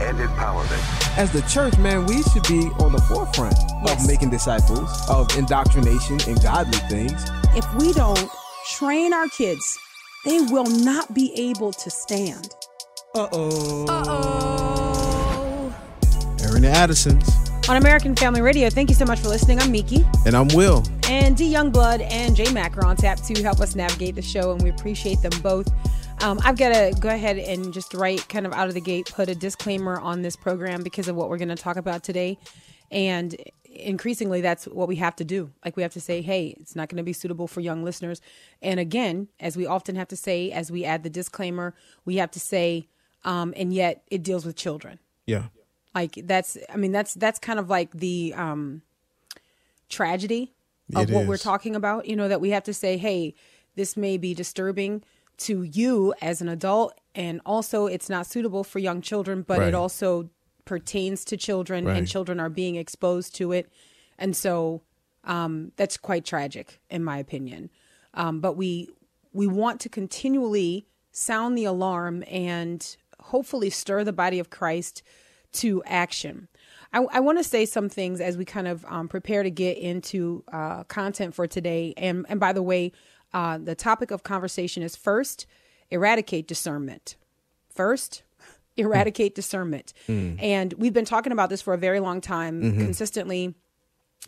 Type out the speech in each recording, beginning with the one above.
and empowerment. As the church, man, we should be on the forefront Yes. of making disciples, of indoctrination and godly things. If we don't train our kids, they will not be able to stand. Uh-oh. Uh oh. Airing the Addisons. On American Family Radio, thank you so much for listening. I'm Miki. And I'm Will. and D Youngblood and Jay Mac are on tap to help us navigate the show, and we appreciate them both. Um, I've got to go ahead and just right kind of out of the gate put a disclaimer on this program because of what we're going to talk about today. And increasingly, that's what we have to do. Like, we have to say, hey, it's not going to be suitable for young listeners. And again, as we often have to say, as we add the disclaimer, we have to say, um, and yet it deals with children Yeah. like that's i mean that's that's kind of like the um tragedy of It what we're talking about you know that we have to say hey this may be disturbing to you as an adult and also it's not suitable for young children but Right. it also pertains to children Right. and children are being exposed to it and so um that's quite tragic in my opinion um but we we want to continually sound the alarm and hopefully stir the body of Christ to action. I, I want to say some things as we kind of um, prepare to get into uh, content for today. And, and by the way, uh, the topic of conversation is first, eradicate discernment. First, eradicate discernment. And we've been talking about this for a very long time, consistently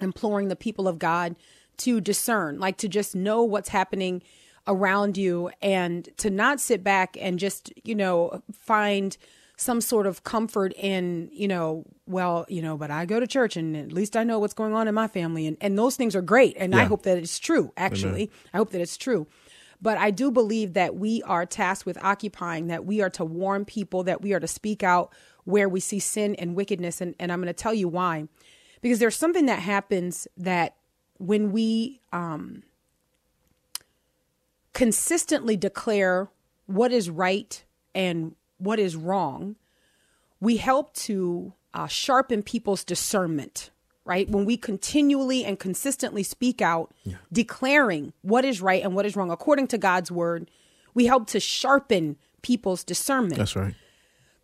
imploring the people of God to discern, like to just know what's happening around you and to not sit back and just, you know, find some sort of comfort in, you know, well, you know, but I go to church and at least I know what's going on in my family. And, and those things are great. And I hope that it's true, actually. I hope that it's true. But I do believe that we are tasked with occupying, that we are to warn people, that we are to speak out where we see sin and wickedness. And, and I'm going to tell you why. Because there's something that happens that when we um, consistently declare what is right and what is wrong, we help to uh, sharpen people's discernment, right? When we continually and consistently speak out, declaring what is right and what is wrong according to God's word, we help to sharpen people's discernment. That's right.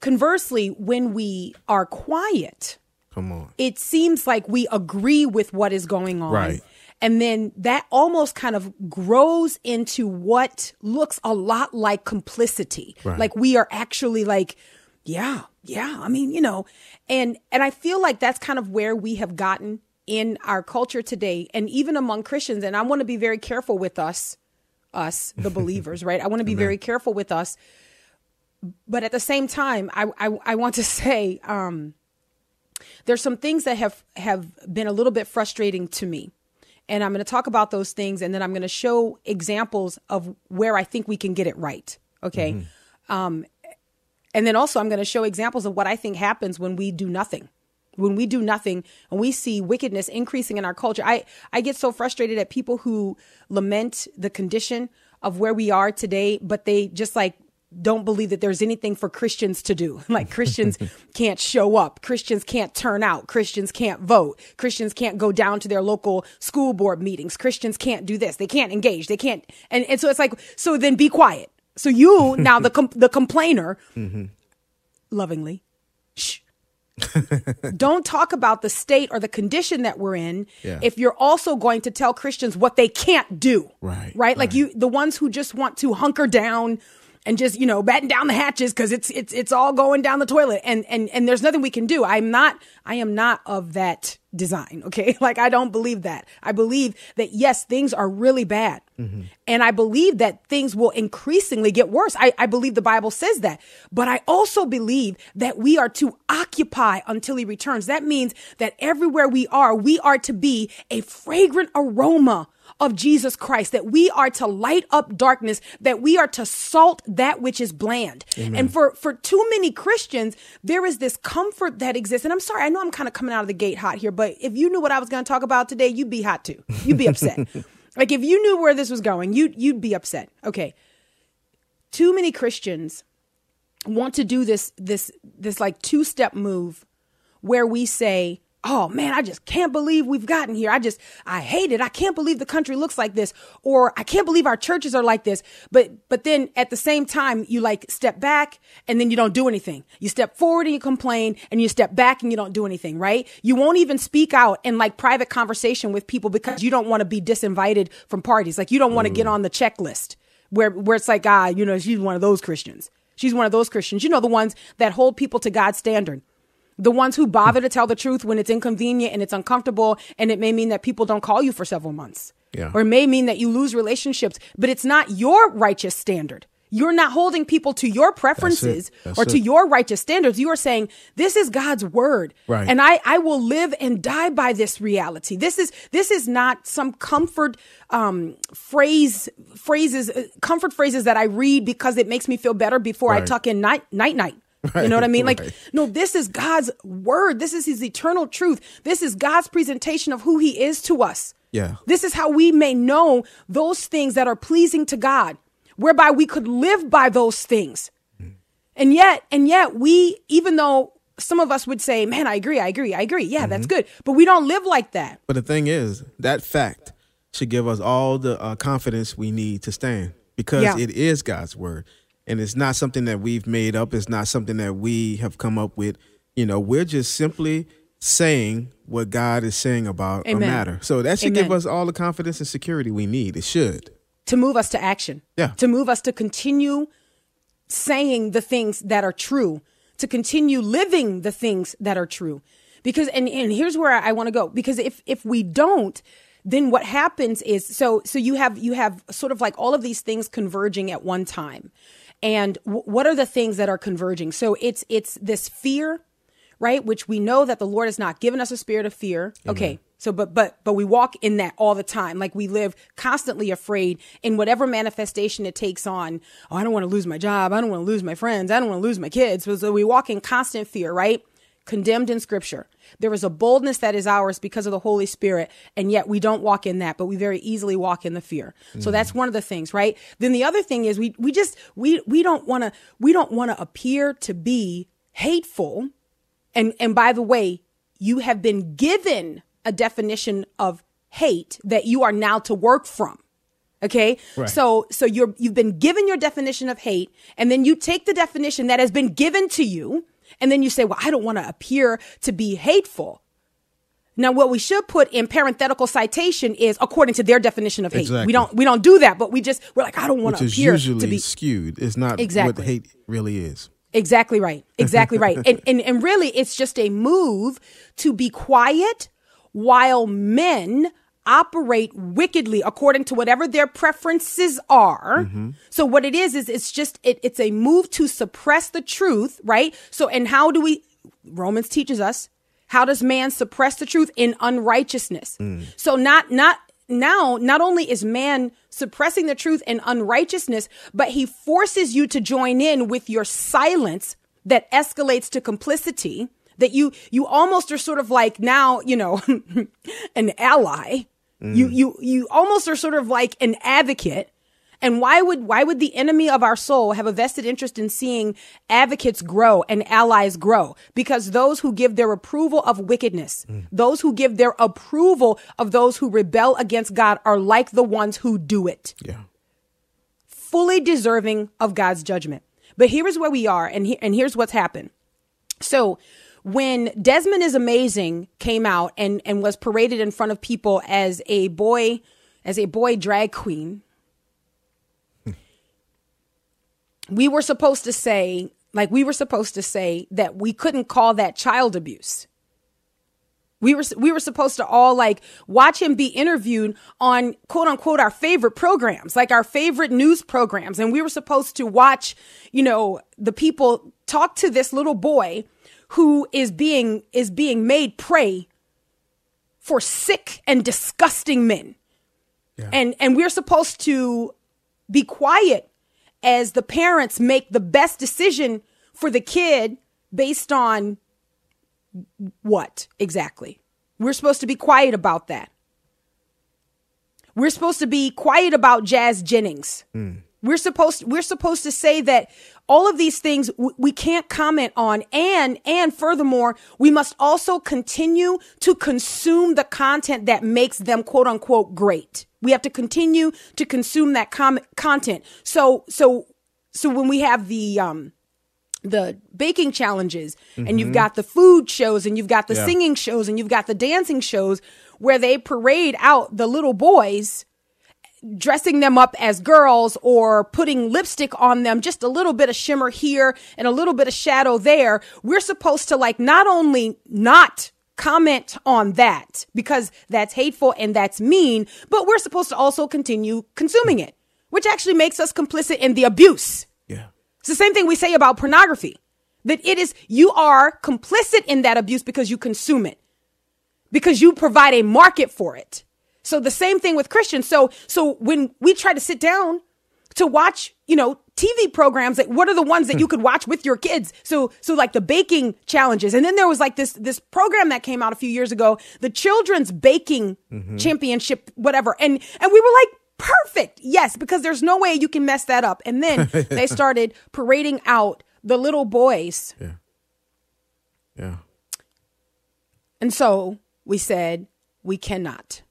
Conversely, when we are quiet, Come on. it seems like we agree with what is going on. Right. And then that almost kind of grows into what looks a lot like complicity. Right. Like we are actually like, yeah, yeah. I mean, you know, and and I feel like that's kind of where we have gotten in our culture today and even among Christians. And I want to be very careful with us, us, the believers, right? I want to be very careful with us. But at the same time, I I, I want to say, um, there's some things that have have been a little bit frustrating to me and i'm going to talk about those things and then i'm going to show examples of where i think we can get it right okay? Um, and then also i'm going to show examples of what i think happens when we do nothing. When we do nothing and we see wickedness increasing in our culture. I i get so frustrated at people who lament the condition of where we are today but they just like don't believe that there's anything for Christians to do. Like Christians can't show up, Christians can't turn out, Christians can't vote, Christians can't go down to their local school board meetings, Christians can't do this, they can't engage, they can't, and, and so it's like, so then be quiet. So you now the com- the complainer, mm-hmm. lovingly, shh. Don't talk about the state or the condition that we're in Yeah. if you're also going to tell Christians what they can't do. Right, Right? Like right. you the ones who just want to hunker down and just, you know, batten down the hatches because it's it's it's all going down the toilet and and and there's nothing we can do. I'm not I am not of that design, okay? Like I don't believe that. I believe that yes, things are really bad. Mm-hmm. And I believe that things will increasingly get worse. I, I believe the Bible says that. But I also believe that we are to occupy until he returns. That means that everywhere we are, we are to be a fragrant aroma of Jesus Christ, that we are to light up darkness, that we are to salt that which is bland. Amen. And for, for too many Christians, there is this comfort that exists. And I'm sorry, I know I'm kind of coming out of the gate hot here, but if you knew what I was going to talk about today, you'd be hot too. You'd be upset. like if you knew where this was going, you'd, you'd be upset. Okay. Too many Christians want to do this, this, this like two step move where we say, oh man, I just can't believe we've gotten here. I just, I hate it. I can't believe the country looks like this, or I can't believe our churches are like this. But, but then at the same time, you like step back and then you don't do anything. You step forward and you complain and you step back and you don't do anything, right? You won't even speak out in like private conversation with people because you don't want to be disinvited from parties. Like you don't want to mm. get on the checklist where, where it's like, ah, you know, she's one of those Christians. She's one of those Christians, you know, the ones that hold people to God's standard the ones who bother to tell the truth when it's inconvenient and it's uncomfortable and it may mean that people don't call you for several months yeah. or it may mean that you lose relationships but it's not your righteous standard you're not holding people to your preferences That's That's or to it. your righteous standards. You are saying, this is God's word. Right. And I, I will live and die by this reality. This is, this is not some comfort, um, phrase, phrases, uh, comfort phrases that I read because it makes me feel better before right. I tuck in night, night, night. Right, you know what I mean? Right. Like, no, this is God's word. This is his eternal truth. This is God's presentation of who he is to us. Yeah. This is how we may know those things that are pleasing to God, whereby we could live by those things. Mm. And yet, and yet we, even though some of us would say, man, I agree, I agree, I agree. Yeah, mm-hmm. that's good. But we don't live like that. But the thing is, that fact should give us all the uh, confidence we need to stand because yeah. it is God's word and it's not something that we've made up. It's not something that we have come up with. You know, we're just simply saying what God is saying about Amen. a matter. So that should Amen. give us all the confidence and security we need. It should. To move us to action. Yeah. To move us to continue saying the things that are true, to continue living the things that are true. Because and, and here's where I want to go. Because if if we don't, then what happens is so so you have you have sort of like all of these things converging at one time and w- what are the things that are converging? So it's it's this fear, right? Which we know that the Lord has not given us a spirit of fear. Amen. Okay. So but but but we walk in that all the time. Like we live constantly afraid in whatever manifestation it takes on. Oh, I don't want to lose my job. I don't want to lose my friends. I don't want to lose my kids. So we walk in constant fear, right? Condemned in scripture. There is a boldness that is ours because of the Holy Spirit, and yet we don't walk in that, but we very easily walk in the fear. Mm-hmm. So that's one of the things, right? Then the other thing is we we just we we don't want to we don't want to appear to be hateful. And and by the way, you have been given a definition of hate that you are now to work from. Okay. Right. So, so you're, you've been given your definition of hate and then you take the definition that has been given to you and then you say, well, I don't want to appear to be hateful. Now, what we should put in parenthetical citation is according to their definition of hate. Exactly. We don't we don't do that, but we just we're like, I don't want to appear usually to be skewed. It's not exactly. what hate really is. Exactly right. Exactly right. And, and and really, it's just a move to be quiet while men operate wickedly according to whatever their preferences are. Mm-hmm. So what it is is it's just it, it's a move to suppress the truth, right? So and how do we Romans teaches us how does man suppress the truth in unrighteousness? Mm. So not not now not only is man suppressing the truth in unrighteousness, but he forces you to join in with your silence that escalates to complicity that you you almost are sort of like now, you know, an ally Mm. You you you almost are sort of like an advocate. And why would why would the enemy of our soul have a vested interest in seeing advocates grow and allies grow? Because those who give their approval of wickedness, mm. those who give their approval of those who rebel against God are like the ones who do it. Yeah. Fully deserving of God's judgment. But here is where we are and he, and here's what's happened. So when Desmond is Amazing came out and, and was paraded in front of people as a boy, as a boy drag queen, we were supposed to say, like, we were supposed to say that we couldn't call that child abuse. We were we were supposed to all like watch him be interviewed on quote unquote our favorite programs, like our favorite news programs, and we were supposed to watch, you know, the people talk to this little boy who is being is being made prey for sick and disgusting men. Yeah. And and we're supposed to be quiet as the parents make the best decision for the kid based on what exactly? We're supposed to be quiet about that. We're supposed to be quiet about Jazz Jennings. Mm. We're supposed we're supposed to say that all of these things we can't comment on and and furthermore we must also continue to consume the content that makes them quote unquote great we have to continue to consume that com- content so so so when we have the um the baking challenges mm-hmm. and you've mm-hmm. got the food shows and you've got the yeah. singing shows and you've got the dancing shows where they parade out the little boys dressing them up as girls or putting lipstick on them, just a little bit of shimmer here and a little bit of shadow there. We're supposed to like not only not comment on that because that's hateful and that's mean, but we're supposed to also continue consuming it, which actually makes us complicit in the abuse. Yeah. It's the same thing we say about pornography. That it is, you are complicit in that abuse because you consume it, because you provide a market for it. So the same thing with Christians. So, so when we try to sit down to watch, you know, TV programs, like what are the ones that you could watch with your kids? So, so like the baking challenges. And then there was like this, this program that came out a few years ago, the children's baking mm-hmm. championship, whatever. And, and we were like, perfect. Yes, because there's no way you can mess that up. And then they started parading out the little boys. Yeah. Yeah. And so we said, we cannot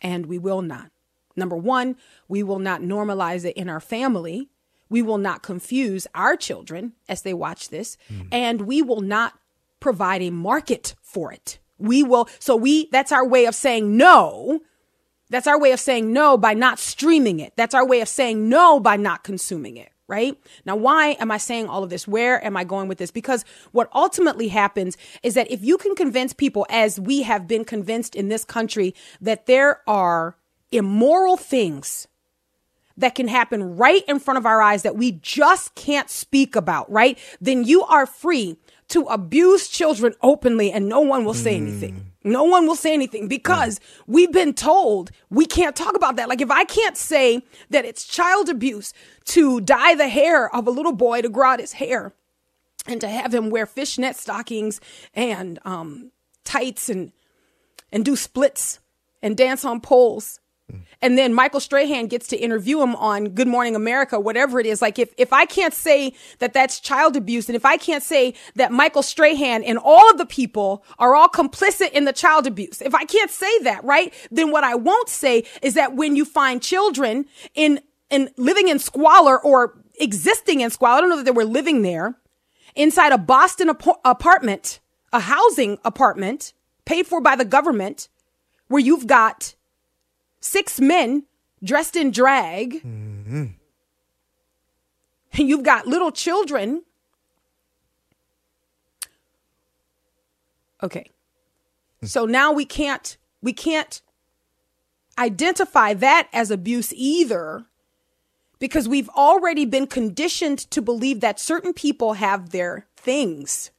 and we will not. Number one, we will not normalize it in our family. We will not confuse our children as they watch this, mm. and we will not provide a market for it. We will, so we, that's our way of saying no. That's our way of saying no by not streaming it. That's our way of saying no by not consuming it right? Now, why am I saying all of this? Where am I going with this? Because what ultimately happens is that if you can convince people, as we have been convinced in this country, that there are immoral things that can happen right in front of our eyes that we just can't speak about, right? Then you are free to abuse children openly and no one will say anything. Mm. No one will say anything because we've been told we can't talk about that. Like if I can't say that it's child abuse to dye the hair of a little boy to grow out his hair and to have him wear fishnet stockings and um, tights and and do splits and dance on poles and then Michael Strahan gets to interview him on Good Morning America, whatever it is. Like if, if I can't say that that's child abuse and if I can't say that Michael Strahan and all of the people are all complicit in the child abuse, if I can't say that, right? Then what I won't say is that when you find children in, in living in squalor or existing in squalor, I don't know that they were living there inside a Boston ap- apartment, a housing apartment paid for by the government where you've got six men dressed in drag. Mm-hmm. You've got little children. Okay. So now we can't we can't identify that as abuse either because we've already been conditioned to believe that certain people have their things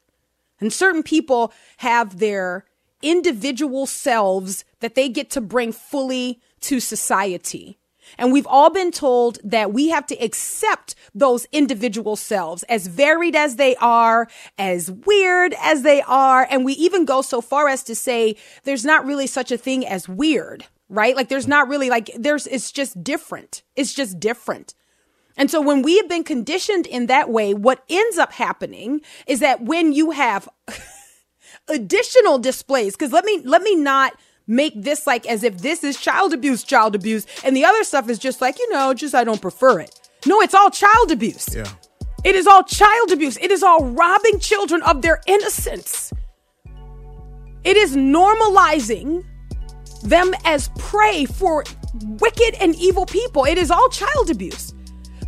and certain people have their individual selves that they get to bring fully to society. And we've all been told that we have to accept those individual selves as varied as they are, as weird as they are. And we even go so far as to say there's not really such a thing as weird, right? Like there's not really like there's, it's just different. It's just different. And so when we have been conditioned in that way, what ends up happening is that when you have additional displays, because let me, let me not make this like as if this is child abuse, child abuse, and the other stuff is just like, you know, just I don't prefer it. No, it's all child abuse. Yeah. It is all child abuse. It is all robbing children of their innocence. It is normalizing them as prey for wicked and evil people. It is all child abuse.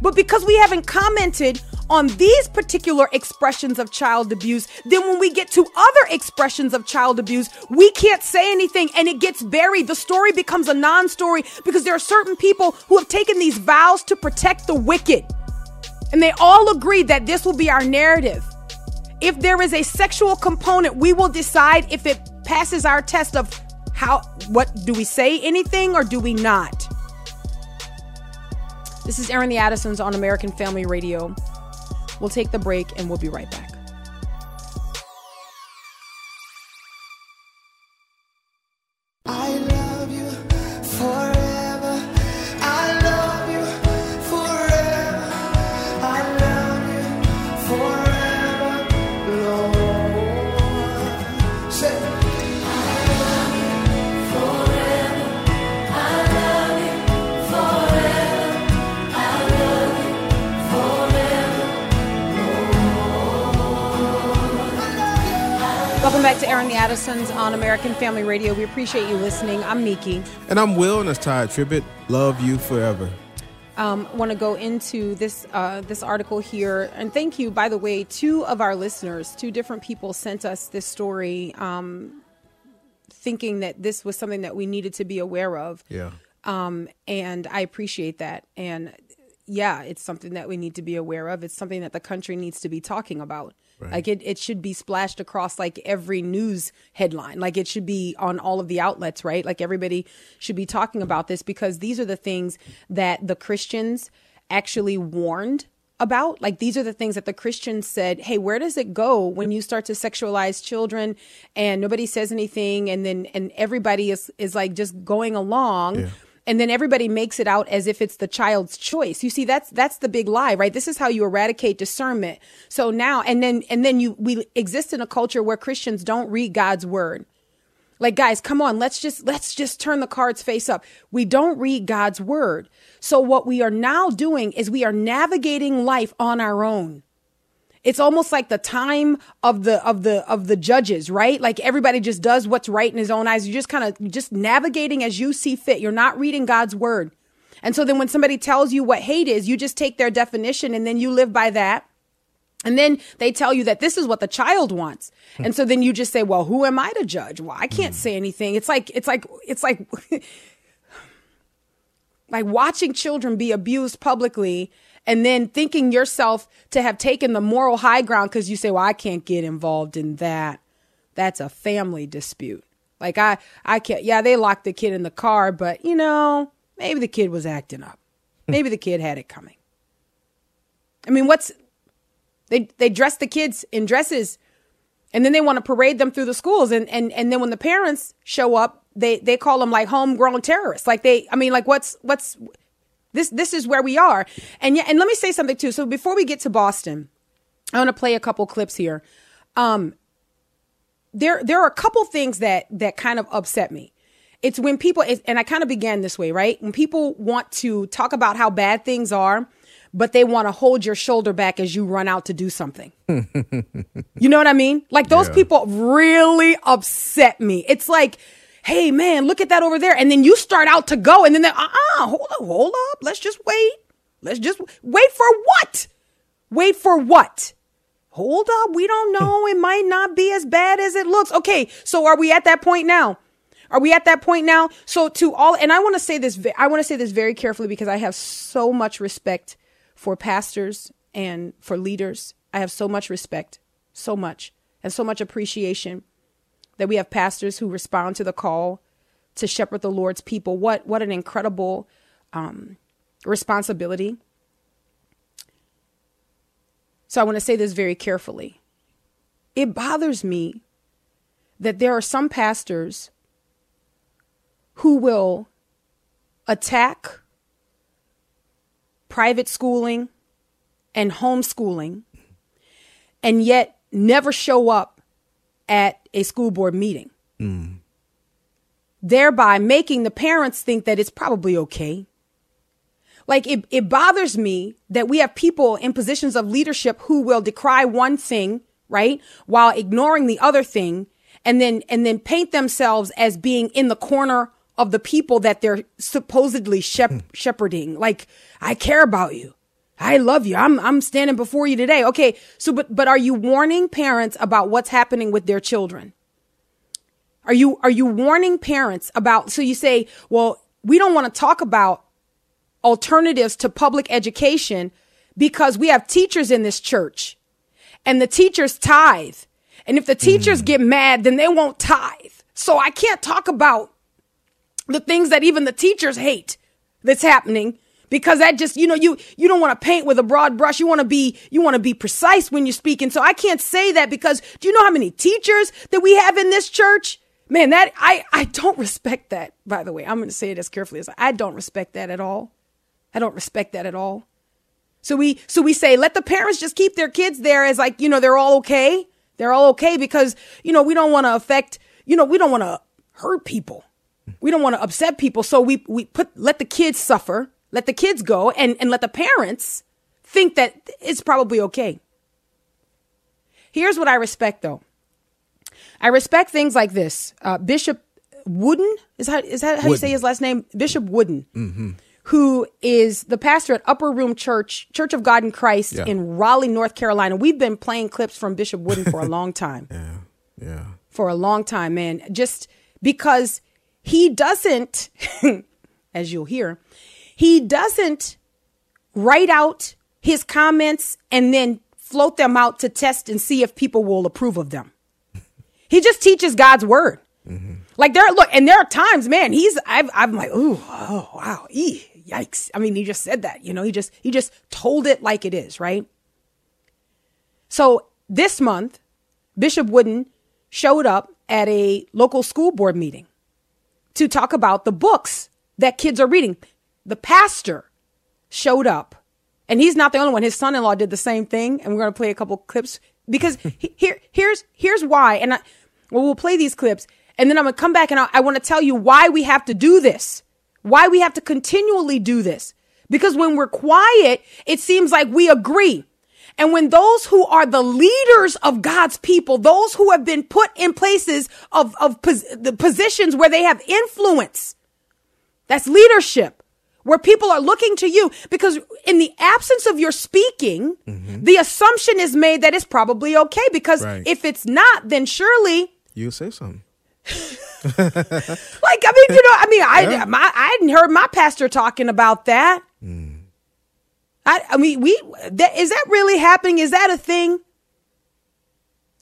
But because we haven't commented on these particular expressions of child abuse, then when we get to other expressions of child abuse, we can't say anything and it gets buried. The story becomes a non story because there are certain people who have taken these vows to protect the wicked. And they all agree that this will be our narrative. If there is a sexual component, we will decide if it passes our test of how, what do we say anything or do we not? This is Airing the Addisons on American Family Radio. We'll take the break and we'll be right back. To Airing the Addisons on American Family Radio. We appreciate you listening. I'm Miki. And I'm Will, and it's Tye Tribbett. Love you forever. Um, want to go into this uh, this article here, and thank you, by the way. Two of our listeners, two different people, sent us this story, um, thinking that this was something that we needed to be aware of. Yeah. Um, and I appreciate that. And yeah, it's something that we need to be aware of. It's something that the country needs to be talking about. Right. Like it, it should be splashed across like every news headline. Like it should be on all of the outlets, right? Like everybody should be talking about this because these are the things that the Christians actually warned about. Like these are the things that the Christians said, hey, where does it go when you start to sexualize children and nobody says anything and then and everybody is is like just going along. Yeah and then everybody makes it out as if it's the child's choice. You see, that's that's the big lie, right? This is how you eradicate discernment. So now, and then and then you we exist in a culture where Christians don't read God's word. Like guys, come on, let's just let's just turn the cards face up. We don't read God's word. So what we are now doing is we are navigating life on our own. It's almost like the time of the of the of the judges, right? Like everybody just does what's right in his own eyes. You're just kind of just navigating as you see fit. You're not reading God's word. And so then when somebody tells you what hate is, you just take their definition and then you live by that. And then they tell you that this is what the child wants. Hmm. And so then you just say, well, who am I to judge? Well, I can't hmm. say anything. It's like, it's like, it's like, like watching children be abused publicly and then thinking yourself to have taken the moral high ground because you say, well, I can't get involved in that. That's a family dispute. Like I, I can't, yeah, they locked the kid in the car, but you know, maybe the kid was acting up. Hmm. Maybe the kid had it coming. I mean, what's, they, they dress the kids in dresses and then they want to parade them through the schools. And, and, and then when the parents show up, they, they call them like homegrown terrorists. Like they, I mean, like what's, what's, this this is where we are. And yeah, and let me say something too. So before we get to Boston, I want to play a couple clips here. Um, there there are a couple things that that kind of upset me. It's when people and I kind of began this way, right? When people want to talk about how bad things are, but they want to hold your shoulder back as you run out to do something. you know what I mean? Like those yeah. people really upset me. It's like hey man, look at that over there. And then you start out to go and then they're, uh-uh, hold up, hold up. Let's just wait. Let's just wait for what? Wait for what? Hold up. We don't know. It might not be as bad as it looks. Okay. So are we at that point now? Are we at that point now? So to all, and I want to say this, I want to say this very carefully because I have so much respect for pastors and for leaders. I have so much respect, so much, and so much appreciation that we have pastors who respond to the call to shepherd the Lord's people. What what an incredible um, responsibility. So I want to say this very carefully. It bothers me that there are some pastors who will attack private schooling and homeschooling and yet never show up at a school board meeting, mm. thereby making the parents think that it's probably okay. Like it, it bothers me that we have people in positions of leadership who will decry one thing, right, while ignoring the other thing, and then and then paint themselves as being in the corner of the people that they're supposedly shep- hmm. shepherding. Like I care about you. I love you. I'm I'm standing before you today. Okay. So but but are you warning parents about what's happening with their children? Are you are you warning parents about so you say, "Well, we don't want to talk about alternatives to public education because we have teachers in this church and the teachers tithe. And if the teachers mm. get mad, then they won't tithe. So I can't talk about the things that even the teachers hate that's happening because that just you know you you don't want to paint with a broad brush. You want to be you want to be precise when you're speaking. So i can't say that because do you know how many teachers that we have in this church? Man that i i don't respect that by the way. I'm going to say it as carefully as i don't respect that at all. I don't respect that at all. So we so we say let the parents just keep their kids there as like you know they're all okay. They're all okay because you know we don't want to affect you know we don't want to hurt people. We don't want to upset people. So we we put let the kids suffer let the kids go and, and let the parents think that it's probably okay. Here's what I respect though. I respect things like this. Uh, Bishop Wooden is that is that how Wooden. you say his last name? Bishop Wooden, mm-hmm. who is the pastor at Upper Room Church, Church of God in Christ yeah. in Raleigh, North Carolina. We've been playing clips from Bishop Wooden for a long time. yeah, yeah, for a long time, man. Just because he doesn't, as you'll hear, he doesn't write out his comments and then float them out to test and see if people will approve of them. He just teaches God's word. Mm-hmm. Like there, look, and there are times, man, he's, I've, I'm like, ooh, oh, wow, ee, yikes. I mean, he just said that, you know, he just, he just told it like it is, right? So this month, Bishop Wooden showed up at a local school board meeting to talk about the books that kids are reading the pastor showed up, and he's not the only one. His son-in-law did the same thing, and we're going to play a couple clips because he, here, here's here's why. And I, well, we'll play these clips, and then I'm going to come back and I, I want to tell you why we have to do this, why we have to continually do this. Because when we're quiet, it seems like we agree. And when those who are the leaders of God's people, those who have been put in places of, of pos- the positions where they have influence, that's leadership where people are looking to you because in the absence of your speaking, mm-hmm. the assumption is made that it's probably okay because right. if it's not, then surely you say something. like I mean, you know, I mean, I yeah. my, I hadn't heard my pastor talking about that. Mm. I, I mean, we that, is that really happening? Is that a thing?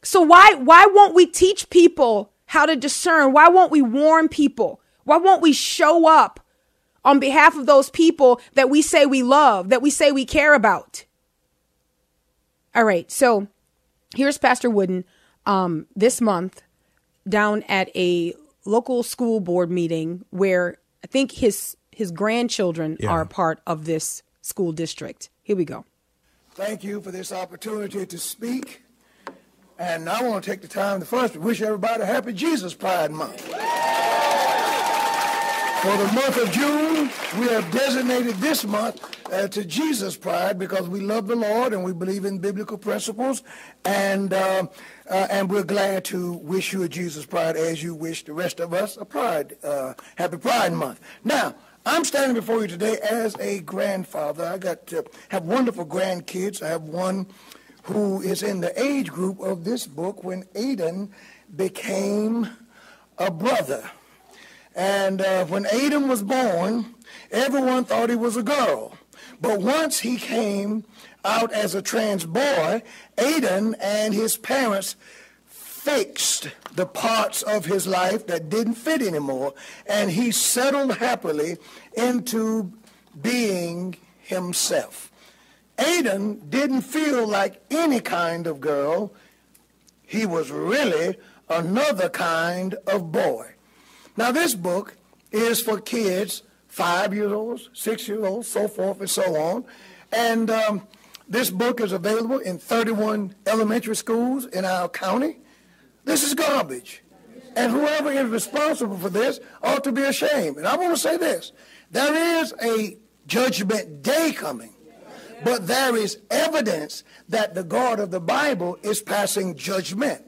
So why why won't we teach people how to discern? Why won't we warn people? Why won't we show up on behalf of those people that we say we love, that we say we care about. All right, so here's Pastor Wooden um, this month down at a local school board meeting where I think his his grandchildren yeah. are a part of this school district. Here we go. Thank you for this opportunity to speak. And I want to take the time to first wish everybody a happy Jesus Pride Month. For the month of June, we have designated this month uh, to Jesus Pride because we love the Lord and we believe in biblical principles, and uh, uh, and we're glad to wish you a Jesus Pride as you wish the rest of us a Pride, uh, Happy Pride Month. Now. I'm standing before you today as a grandfather. I got to have wonderful grandkids. I have one who is in the age group of this book when Aidan became a brother. And uh, when Adam was born, everyone thought he was a girl. But once he came out as a trans boy, Aidan and his parents fixed the parts of his life that didn't fit anymore, and he settled happily into being himself. Aidan didn't feel like any kind of girl. He was really another kind of boy. Now, this book is for kids, five years old, six years old, so forth and so on. And um, this book is available in 31 elementary schools in our county. This is garbage. And whoever is responsible for this ought to be ashamed. And I want to say this there is a judgment day coming, but there is evidence that the God of the Bible is passing judgment.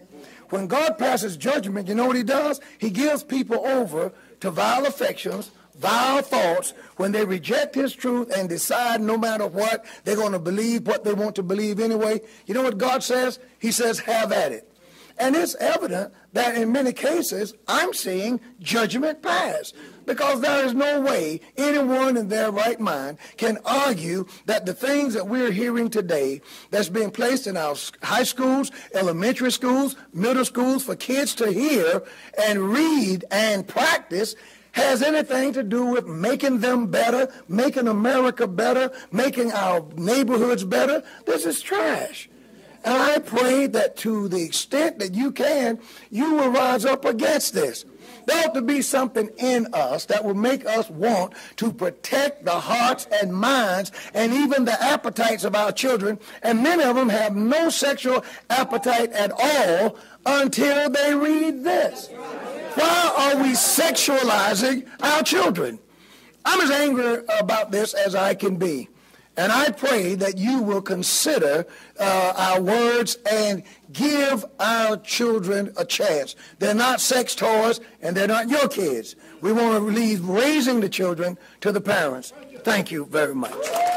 When God passes judgment, you know what he does? He gives people over to vile affections, vile thoughts, when they reject his truth and decide no matter what, they're going to believe what they want to believe anyway. You know what God says? He says, have at it. And it's evident that in many cases, I'm seeing judgment pass because there is no way anyone in their right mind can argue that the things that we're hearing today that's being placed in our high schools, elementary schools, middle schools for kids to hear and read and practice has anything to do with making them better, making America better, making our neighborhoods better. This is trash. And I pray that to the extent that you can, you will rise up against this. There ought to be something in us that will make us want to protect the hearts and minds and even the appetites of our children. And many of them have no sexual appetite at all until they read this. Why are we sexualizing our children? I'm as angry about this as I can be. And I pray that you will consider uh, our words and give our children a chance. They're not sex toys and they're not your kids. We want to leave raising the children to the parents. Thank you very much.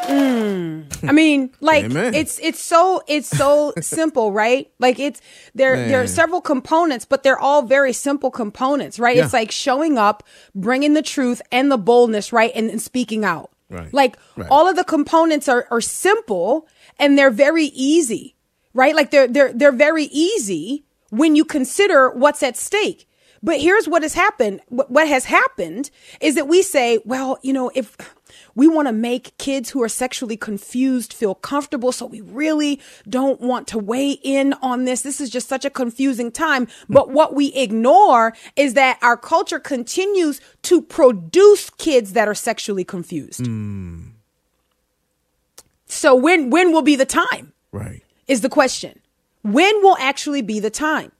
Mm. I mean, like Amen. it's it's so it's so simple, right? Like it's there Man. there are several components, but they're all very simple components, right? Yeah. It's like showing up, bringing the truth and the boldness, right, and, and speaking out. Right. Like right. all of the components are, are simple and they're very easy, right? Like they're, they're, they're very easy when you consider what's at stake. But here's what has happened. What has happened is that we say, well, you know, if we want to make kids who are sexually confused feel comfortable. So we really don't want to weigh in on this. This is just such a confusing time. But what we ignore is that our culture continues to produce kids that are sexually confused. Mm. So when, when will be the time? Right. Is the question. When will actually be the time?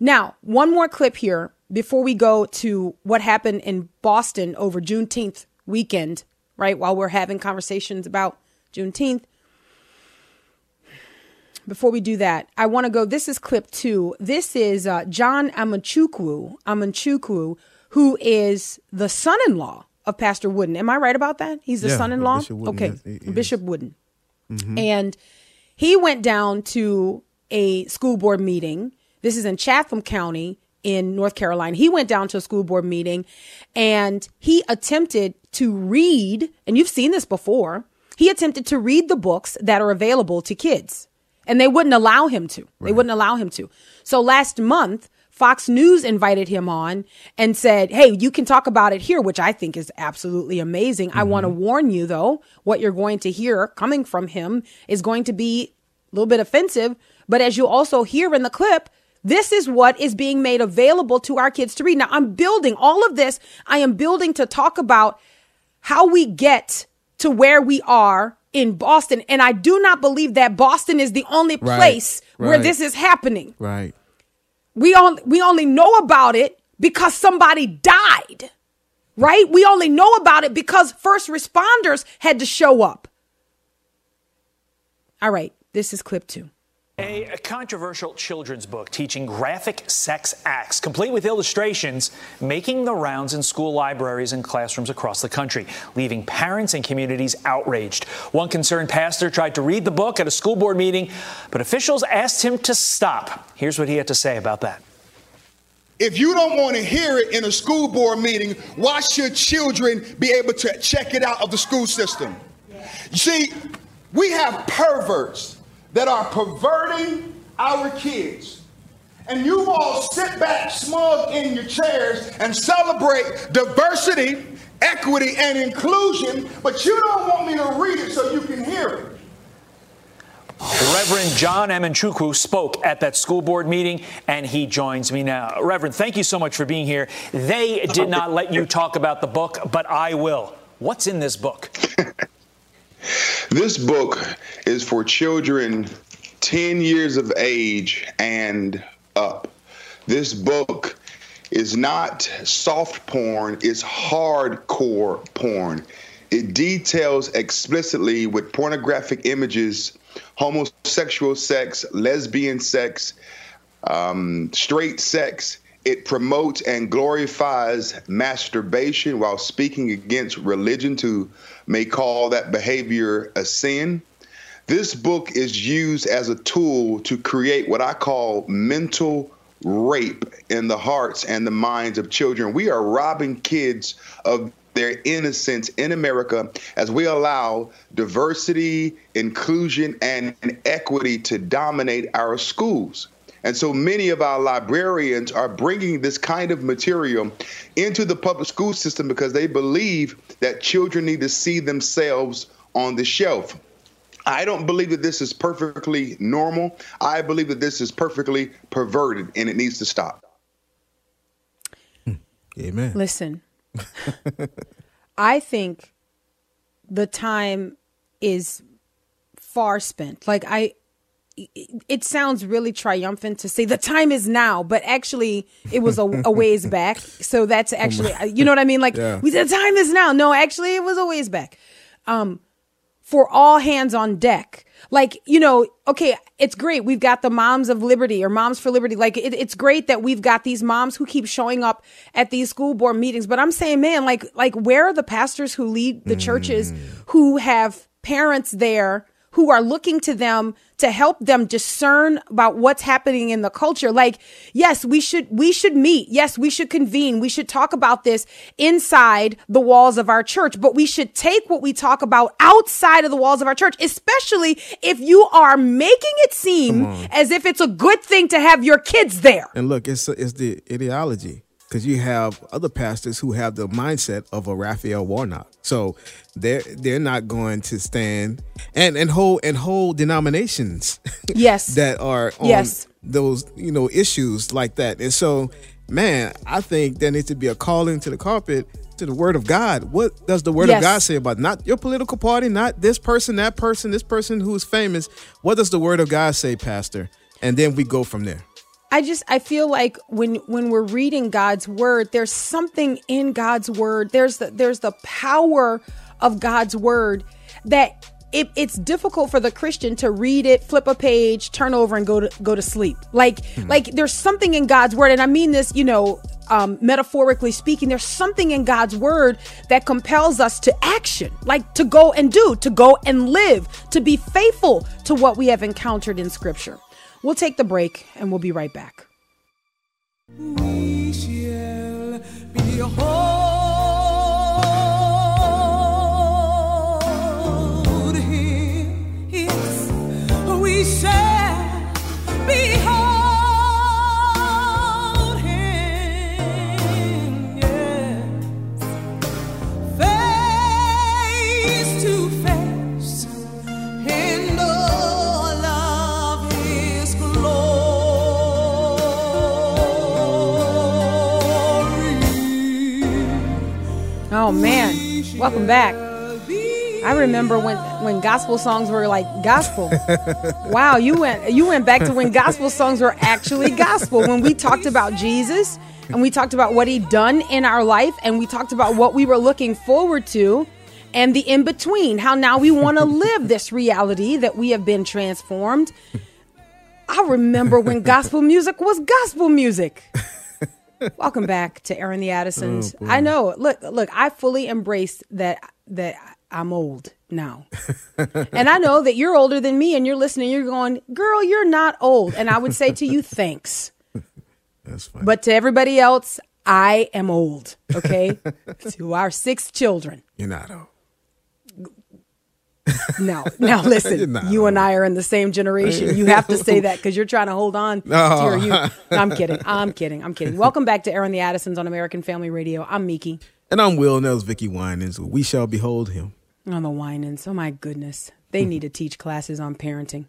Now, one more clip here before we go to what happened in Boston over Juneteenth weekend right? While we're having conversations about Juneteenth. Before we do that, I want to go. This is clip two. This is uh, John Amanchukwu, Amanchukwu, who is the son-in-law of Pastor Wooden. Am I right about that? He's the yeah, son-in-law. Okay, yes, Bishop Wooden, mm-hmm. and he went down to a school board meeting. This is in Chatham County in North Carolina. He went down to a school board meeting and he attempted to read, and you've seen this before, he attempted to read the books that are available to kids. And they wouldn't allow him to. Right. They wouldn't allow him to. So last month, Fox News invited him on and said, Hey, you can talk about it here, which I think is absolutely amazing. Mm-hmm. I want to warn you, though, what you're going to hear coming from him is going to be a little bit offensive. But as you also hear in the clip, this is what is being made available to our kids to read. Now, I'm building all of this. I am building to talk about how we get to where we are in Boston. And I do not believe that Boston is the only place right, where this is happening. Right. We only we only know about it because somebody died. Right? We only know about it because first responders had to show up. All right, this is clip 2. A, controversial children's book teaching graphic sex acts, complete with illustrations, making the rounds in school libraries and classrooms across the country, leaving parents and communities outraged. One concerned pastor tried to read the book at a school board meeting, but officials asked him to stop. Here's what he had to say about that. If you don't want to hear it in a school board meeting, why should children be able to check it out of the school system? You see, we have perverts that are perverting our kids. And you all sit back smug in your chairs and celebrate diversity, equity, and inclusion, but you don't want me to read it so you can hear it. Reverend John Amanchukwu spoke at that school board meeting, and he joins me now. Reverend, thank you so much for being here. They did not let you talk about the book, but I will. What's in this book? This book is for children 10 years of age and up. This book is not soft porn, it's hardcore porn. It details explicitly with pornographic images homosexual sex, lesbian sex, um, straight sex. It promotes and glorifies masturbation while speaking against religion to may call that behavior a sin. This book is used as a tool to create what I call mental rape in the hearts and the minds of children. We are robbing kids of their innocence in America as we allow diversity, inclusion, and equity to dominate our schools. And so many of our librarians are bringing this kind of material into the public school system because they believe that children need to see themselves on the shelf. I don't believe that this is perfectly normal. I believe that this is perfectly perverted and it needs to stop. Hmm. Amen. Listen, I think the time is far spent. Like I it sounds really triumphant to say the time is now, but actually it was a, a ways back. So that's oh actually, you know what I mean? Like yeah. we said, the time is now. No, actually it was a ways back. Um, for all hands on deck. Like, you know, okay, it's great. We've got the moms of liberty or moms for liberty. Like, it, it's great that we've got these moms who keep showing up at these school board meetings. But I'm saying, man, like, like where are the pastors who lead the churches mm. who have parents there who are looking to them to help them discern about what's happening in the culture. Like, yes, we should, we should meet. Yes, we should convene. We should talk about this inside the walls of our church, but we should take what we talk about outside of the walls of our church, especially if you are making it seem as if it's a good thing to have your kids there. And look, it's, it's the ideology because you have other pastors who have the mindset of a Raphael Warnock. So they're they're not going to stand and and whole and whole denominations. Yes, that are on yes. those you know issues like that. And so, man, I think there needs to be a calling to the carpet to the Word of God. What does the Word yes. of God say about not your political party, not this person, that person, this person who's famous? What does the Word of God say, Pastor? And then we go from there. I just I feel like when when we're reading God's word, there's something in God's word. There's the there's the power of God's word that it, it's difficult for the Christian to read it, flip a page, turn over, and go to go to sleep. Like hmm. like there's something in God's word, and I mean this, you know, um, metaphorically speaking. There's something in God's word that compels us to action, like to go and do, to go and live, to be faithful to what we have encountered in Scripture. We'll take the break and we'll be right back. We shall be we shall be Oh man, welcome back. I remember when when gospel songs were like gospel. wow, you went you went back to when gospel songs were actually gospel. When we talked about Jesus and we talked about what he'd done in our life and we talked about what we were looking forward to and the in between, how now we want to live this reality that we have been transformed. I remember when gospel music was gospel music. Welcome back to Airing the Addisons. Oh, I know. Look, look. I fully embrace that that I'm old now, and I know that you're older than me, and you're listening. You're going, girl, you're not old, and I would say to you, thanks. That's fine. But to everybody else, I am old. Okay, to our six children, you're not old. No, now listen, you and I are in the same generation. You have to say that because you're trying to hold on no. to oh. your youth. No, I'm kidding. I'm kidding. I'm kidding. Welcome back to Airing the Addisons on American Family Radio. I'm Miki. And I'm Will Nels Vickie Winans. We shall behold him. On the Winans. Oh my goodness. They need to teach classes on parenting.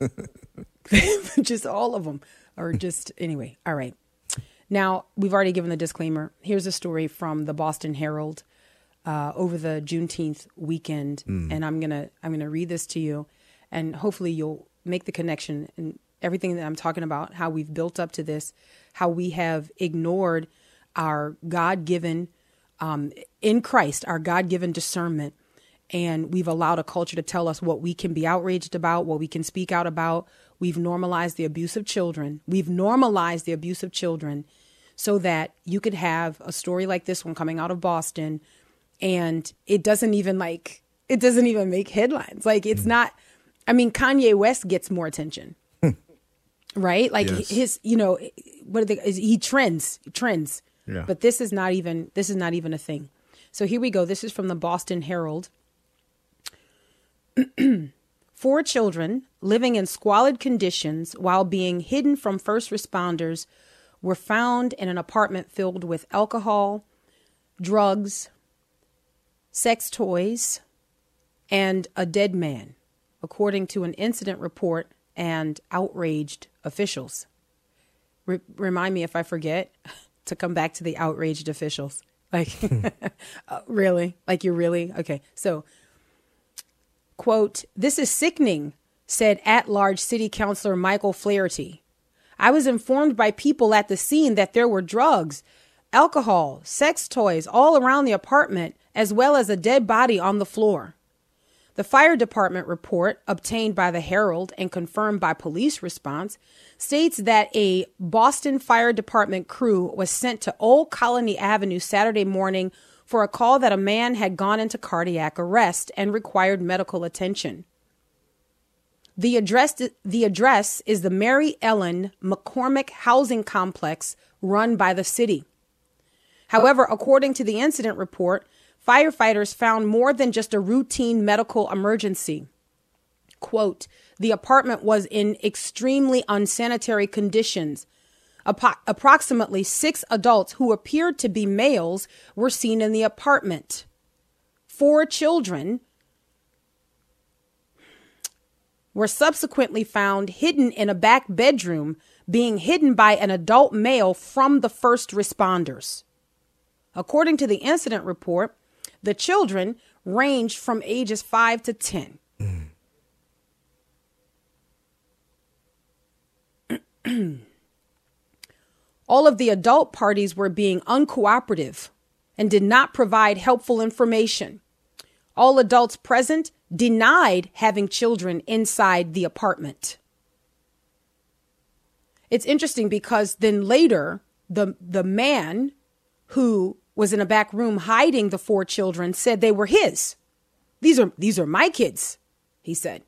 just all of them. Or just anyway. All right. Now, we've already given the disclaimer. Here's a story from the Boston Herald uh, over the Juneteenth weekend, mm. and I'm gonna I'm gonna read this to you, and hopefully you'll make the connection and everything that I'm talking about, how we've built up to this, how we have ignored our God given um, in Christ, our God given discernment, and we've allowed a culture to tell us what we can be outraged about, what we can speak out about. We've normalized the abuse of children. We've normalized the abuse of children so that you could have a story like this one coming out of Boston and it doesn't even like it doesn't even make headlines. Like it's not. I mean, Kanye West gets more attention, right? Like yes. his, you know, what are they? He trends, trends. Yeah. But this is not even. This is not even a thing. So here we go. This is from the Boston Herald. Four children living in squalid conditions while being hidden from first responders were found in an apartment filled with alcohol, drugs, sex toys, and a dead man, according to an incident report and outraged officials. Re- remind me if I forget to come back to the outraged officials. Like, uh, really? Like, you're really? Okay. So, quote, this is sickening, said at large city councilor Michael Flaherty. I was informed by people at the scene that there were drugs, alcohol, sex toys all around the apartment, as well as a dead body on the floor. The fire department report, obtained by the Herald and confirmed by police response, states that a Boston Fire Department crew was sent to Old Colony Avenue Saturday morning for a call that a man had gone into cardiac arrest and required medical attention. The address, the address is the Mary Ellen McCormick Housing Complex run by the city. However, according to the incident report, firefighters found more than just a routine medical emergency. Quote, the apartment was in extremely unsanitary conditions. Apo- approximately six adults who appeared to be males were seen in the apartment. Four children were subsequently found hidden in a back bedroom, being hidden by an adult male from the first responders. According to the incident report, the children ranged from ages 5 to 10. All of the adult parties were being uncooperative and did not provide helpful information. All adults present denied having children inside the apartment. It's interesting because then later, the, the man who was in a back room hiding the four children said they were his. These are these are my kids, he said.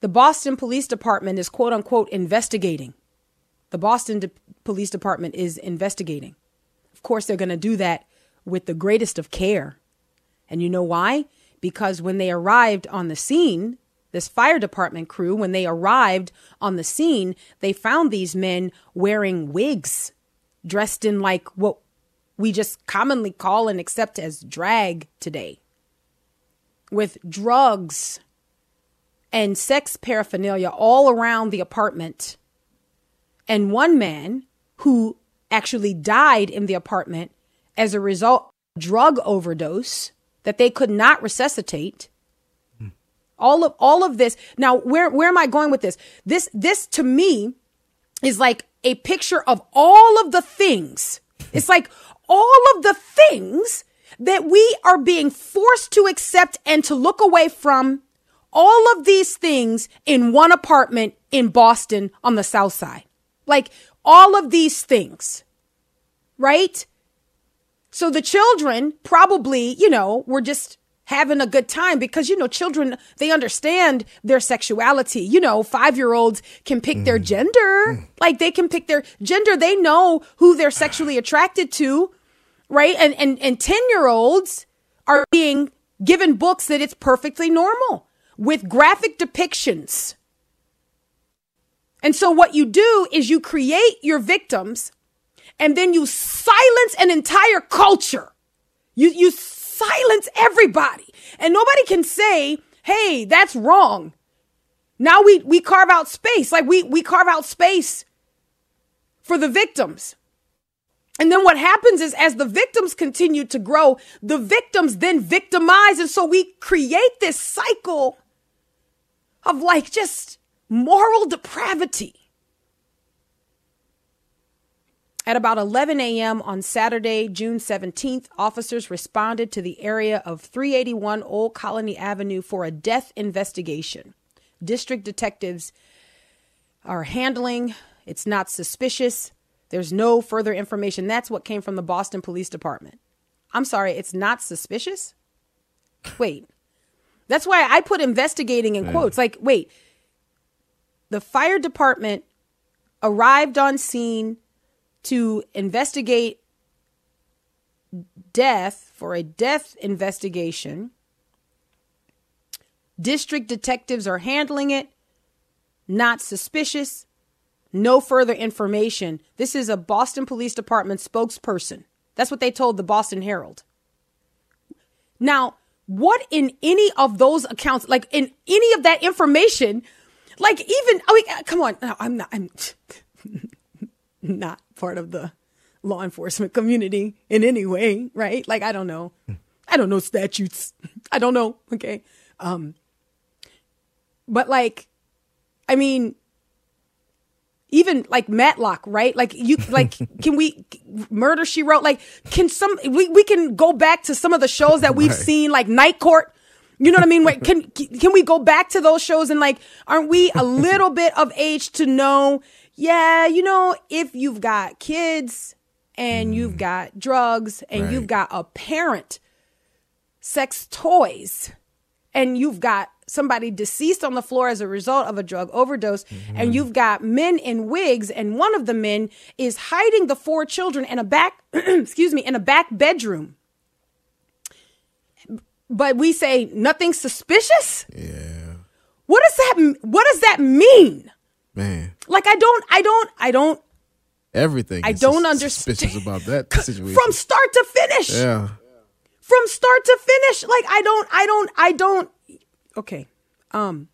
The Boston Police Department is quote unquote investigating. The Boston De- Police Department is investigating. Of course, they're going to do that with the greatest of care. And you know why? Because when they arrived on the scene, this fire department crew, when they arrived on the scene, they found these men wearing wigs dressed in like what we just commonly call and accept as drag today, with drugs and sex paraphernalia all around the apartment. And one man who actually died in the apartment as a result drug overdose that they could not resuscitate. Hmm. All of all of this. Now, where where am I going with this? This this to me is like a picture of all of the things. It's like all of the things that we are being forced to accept and to look away from. All of these things in one apartment in Boston on the South Side. Like all of these things, right? So the children probably, you know, were just having a good time because you know children they understand their sexuality. You know 5-year-olds can pick mm. their gender. Mm. like they can pick their gender. They know who they're sexually attracted to right? And and and 10-year-olds are being given books that it's perfectly normal with graphic depictions. And so what you do is you create your victims and then you silence an entire culture. You you silence everybody. And nobody can say, hey, that's wrong. Now we, we carve out space, like we, we carve out space for the victims. And then what happens is as the victims continue to grow, the victims then victimize. And so we create this cycle of like just moral depravity. At about 11 a.m. on Saturday, June 17th, officers responded to the area of 381 Old Colony Avenue for a death investigation. District detectives are handling, it's not suspicious. There's no further information. That's what came from the Boston Police Department. I'm sorry, it's not suspicious? Wait. That's why I put investigating in quotes. Like, wait. The fire department arrived on scene to investigate death for a death investigation District detectives are handling it. Not suspicious. No further information. This is a Boston Police Department spokesperson. That's what they told the Boston Herald. Now, what in any of those accounts, like in any of that information, like even, I mean, come on, no, I'm not, I'm not part of the law enforcement community in any way, right? Like, I don't know. I don't know statutes. I don't know. Okay. Um, but like, I mean, even like Matlock, right? Like you, like, can we murder she wrote? Like, can some, we, we can go back to some of the shows that we've right. seen, like Night Court. You know what I mean? Wait, can, can we go back to those shows and like, aren't we a little bit of age to know? Yeah, you know, if you've got kids and mm. you've got drugs and right. you've got a parent sex toys and you've got somebody deceased on the floor as a result of a drug overdose mm-hmm. and you've got men in wigs and one of the men is hiding the four children in a back excuse me in a back bedroom but we say nothing suspicious? Yeah. What does that what does that mean? Man. Like i don't i don't i don't everything i don't understand suspicious about that situation. from start to finish. Yeah. From start to finish like i don't i don't i don't okay. Um,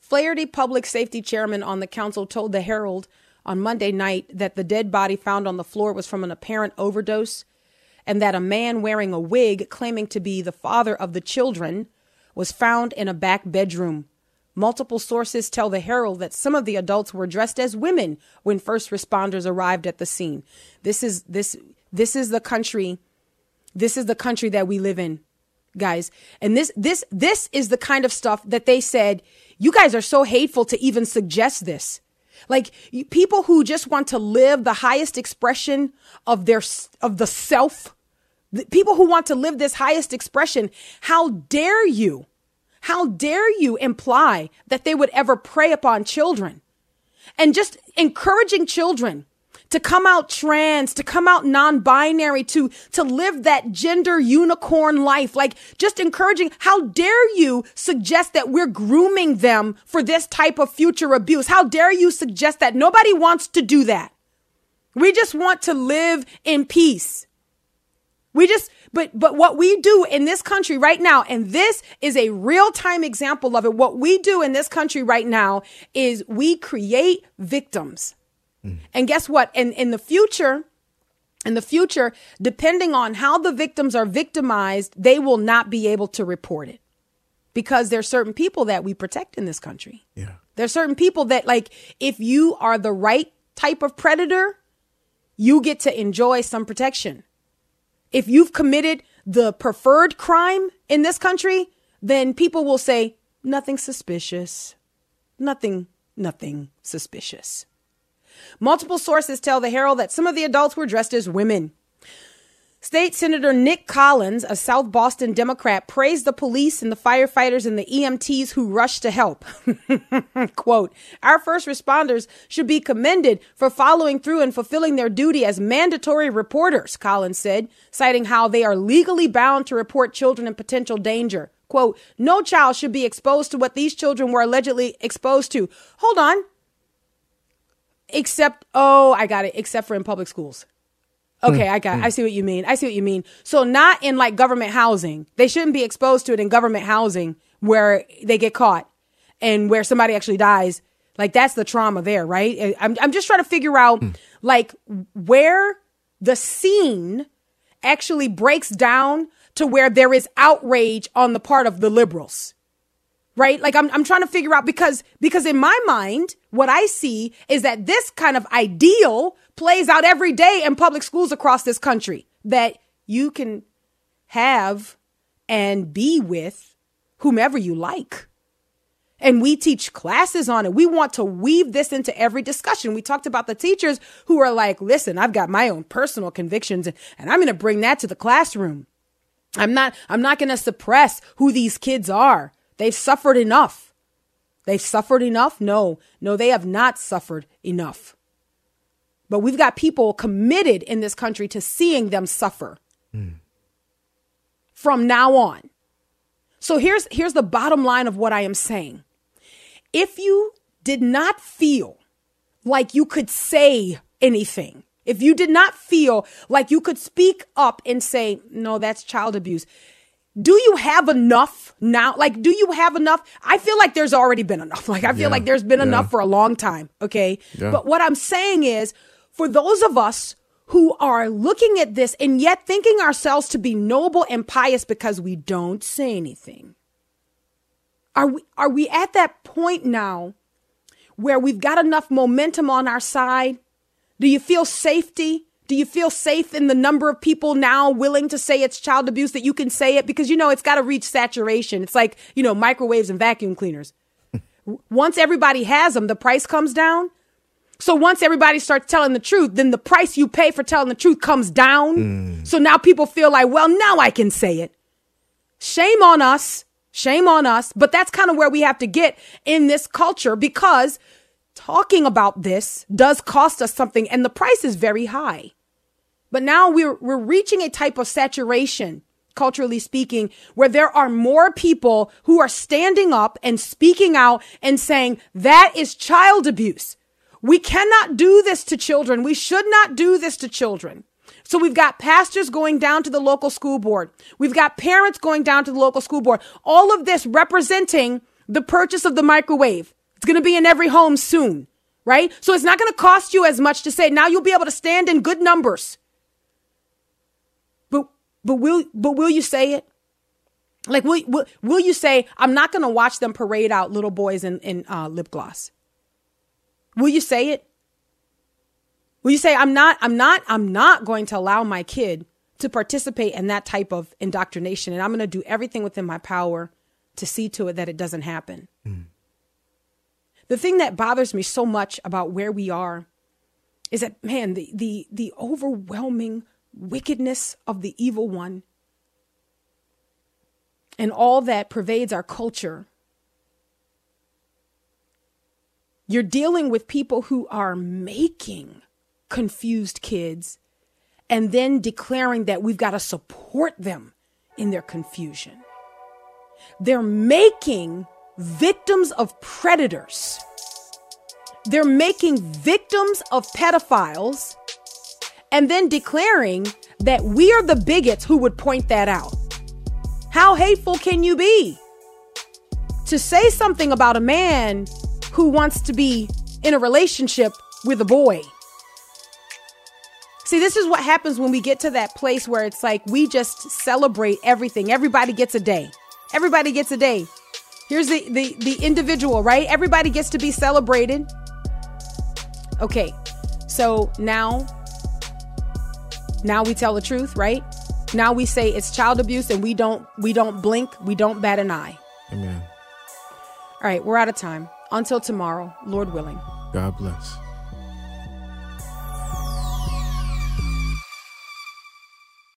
Flaherty Public Safety Chairman on the council told the Herald on Monday night that the dead body found on the floor was from an apparent overdose and that a man wearing a wig claiming to be the father of the children was found in a back bedroom. Multiple sources tell the Herald that some of the adults were dressed as women when first responders arrived at the scene. This is this this is the country this is the country that we live in guys. And this this this is the kind of stuff that they said, you guys are so hateful to even suggest this. Like people who just want to live the highest expression of their of the self, the people who want to live this highest expression, how dare you? How dare you imply that they would ever prey upon children? And just encouraging children to come out trans, to come out non-binary, to, to live that gender unicorn life. Like just encouraging, how dare you suggest that we're grooming them for this type of future abuse? How dare you suggest that? Nobody wants to do that. We just want to live in peace. We just, but, but what we do in this country right now, and this is a real time example of it. What we do in this country right now is we create victims. Mm. And guess what? In in the future, in the future, depending on how the victims are victimized, they will not be able to report it. Because there's certain people that we protect in this country. Yeah. There's certain people that like if you are the right type of predator, you get to enjoy some protection. If you've committed the preferred crime in this country, then people will say nothing suspicious. Nothing nothing suspicious. Multiple sources tell the Herald that some of the adults were dressed as women. State Senator Nick Collins, a South Boston Democrat, praised the police and the firefighters and the EMTs who rushed to help. Quote, Our first responders should be commended for following through and fulfilling their duty as mandatory reporters, Collins said, citing how they are legally bound to report children in potential danger. Quote, No child should be exposed to what these children were allegedly exposed to. Hold on. Except, oh, I got it. Except for in public schools. Okay, I got. I see what you mean. I see what you mean. So not in like government housing. They shouldn't be exposed to it in government housing where they get caught and where somebody actually dies. Like that's the trauma there, right? I'm I'm just trying to figure out hmm. like where the scene actually breaks down to where there is outrage on the part of the liberals right? Like I'm, I'm trying to figure out because, because in my mind, what I see is that this kind of ideal plays out every day in public schools across this country that you can have and be with whomever you like. And we teach classes on it. We want to weave this into every discussion. We talked about the teachers who are like, listen, I've got my own personal convictions and, I'm going to bring that to the classroom. I'm not, I'm not going to suppress who these kids are. They've suffered enough. They've suffered enough? No, no, they have not suffered enough. But we've got people committed in this country to seeing them suffer mm. from now on. So here's here's the bottom line of what I am saying. If you did not feel like you could say anything, if you did not feel like you could speak up and say, "No, that's child abuse." Do you have enough now? Like, do you have enough? I feel like there's already been enough. Like, I feel yeah, like there's been yeah. enough for a long time. Okay. Yeah. But what I'm saying is for those of us who are looking at this and yet thinking ourselves to be noble and pious because we don't say anything, are we, are we at that point now where we've got enough momentum on our side? Do you feel safety? Do you feel safe in the number of people now willing to say it's child abuse that you can say it? Because you know, it's got to reach saturation. It's like, you know, microwaves and vacuum cleaners. once everybody has them, the price comes down. So once everybody starts telling the truth, then the price you pay for telling the truth comes down. Mm. So now people feel like, well, now I can say it. Shame on us. Shame on us. But that's kind of where we have to get in this culture because talking about this does cost us something and the price is very high. But now we're, we're reaching a type of saturation, culturally speaking, where there are more people who are standing up and speaking out and saying that is child abuse. We cannot do this to children. We should not do this to children. So we've got pastors going down to the local school board. We've got parents going down to the local school board. All of this representing the purchase of the microwave. It's going to be in every home soon, right? So it's not going to cost you as much to say now you'll be able to stand in good numbers. But but will but will you say it? Like will will, will you say I'm not going to watch them parade out little boys in in uh, lip gloss? Will you say it? Will you say I'm not I'm not I'm not going to allow my kid to participate in that type of indoctrination and I'm going to do everything within my power to see to it that it doesn't happen. The thing that bothers me so much about where we are is that, man, the, the, the overwhelming wickedness of the evil one and all that pervades our culture. You're dealing with people who are making confused kids and then declaring that we've got to support them in their confusion. They're making victims of predators. They're making victims of pedophiles and then declaring that we are the bigots who would point that out. How hateful can you be? To say something about a man who wants to be in a relationship with a boy. See, this is what happens when we get to that place where it's like we just celebrate everything. Everybody gets a day. Everybody gets a day. Here's the, the, the individual, right? Everybody gets to be celebrated. Okay, so now, now we tell the truth, right? Now we say it's child abuse and we don't we don't blink, we don't bat an eye. Amen. All right, we're out of time. Until tomorrow, Lord willing. God bless.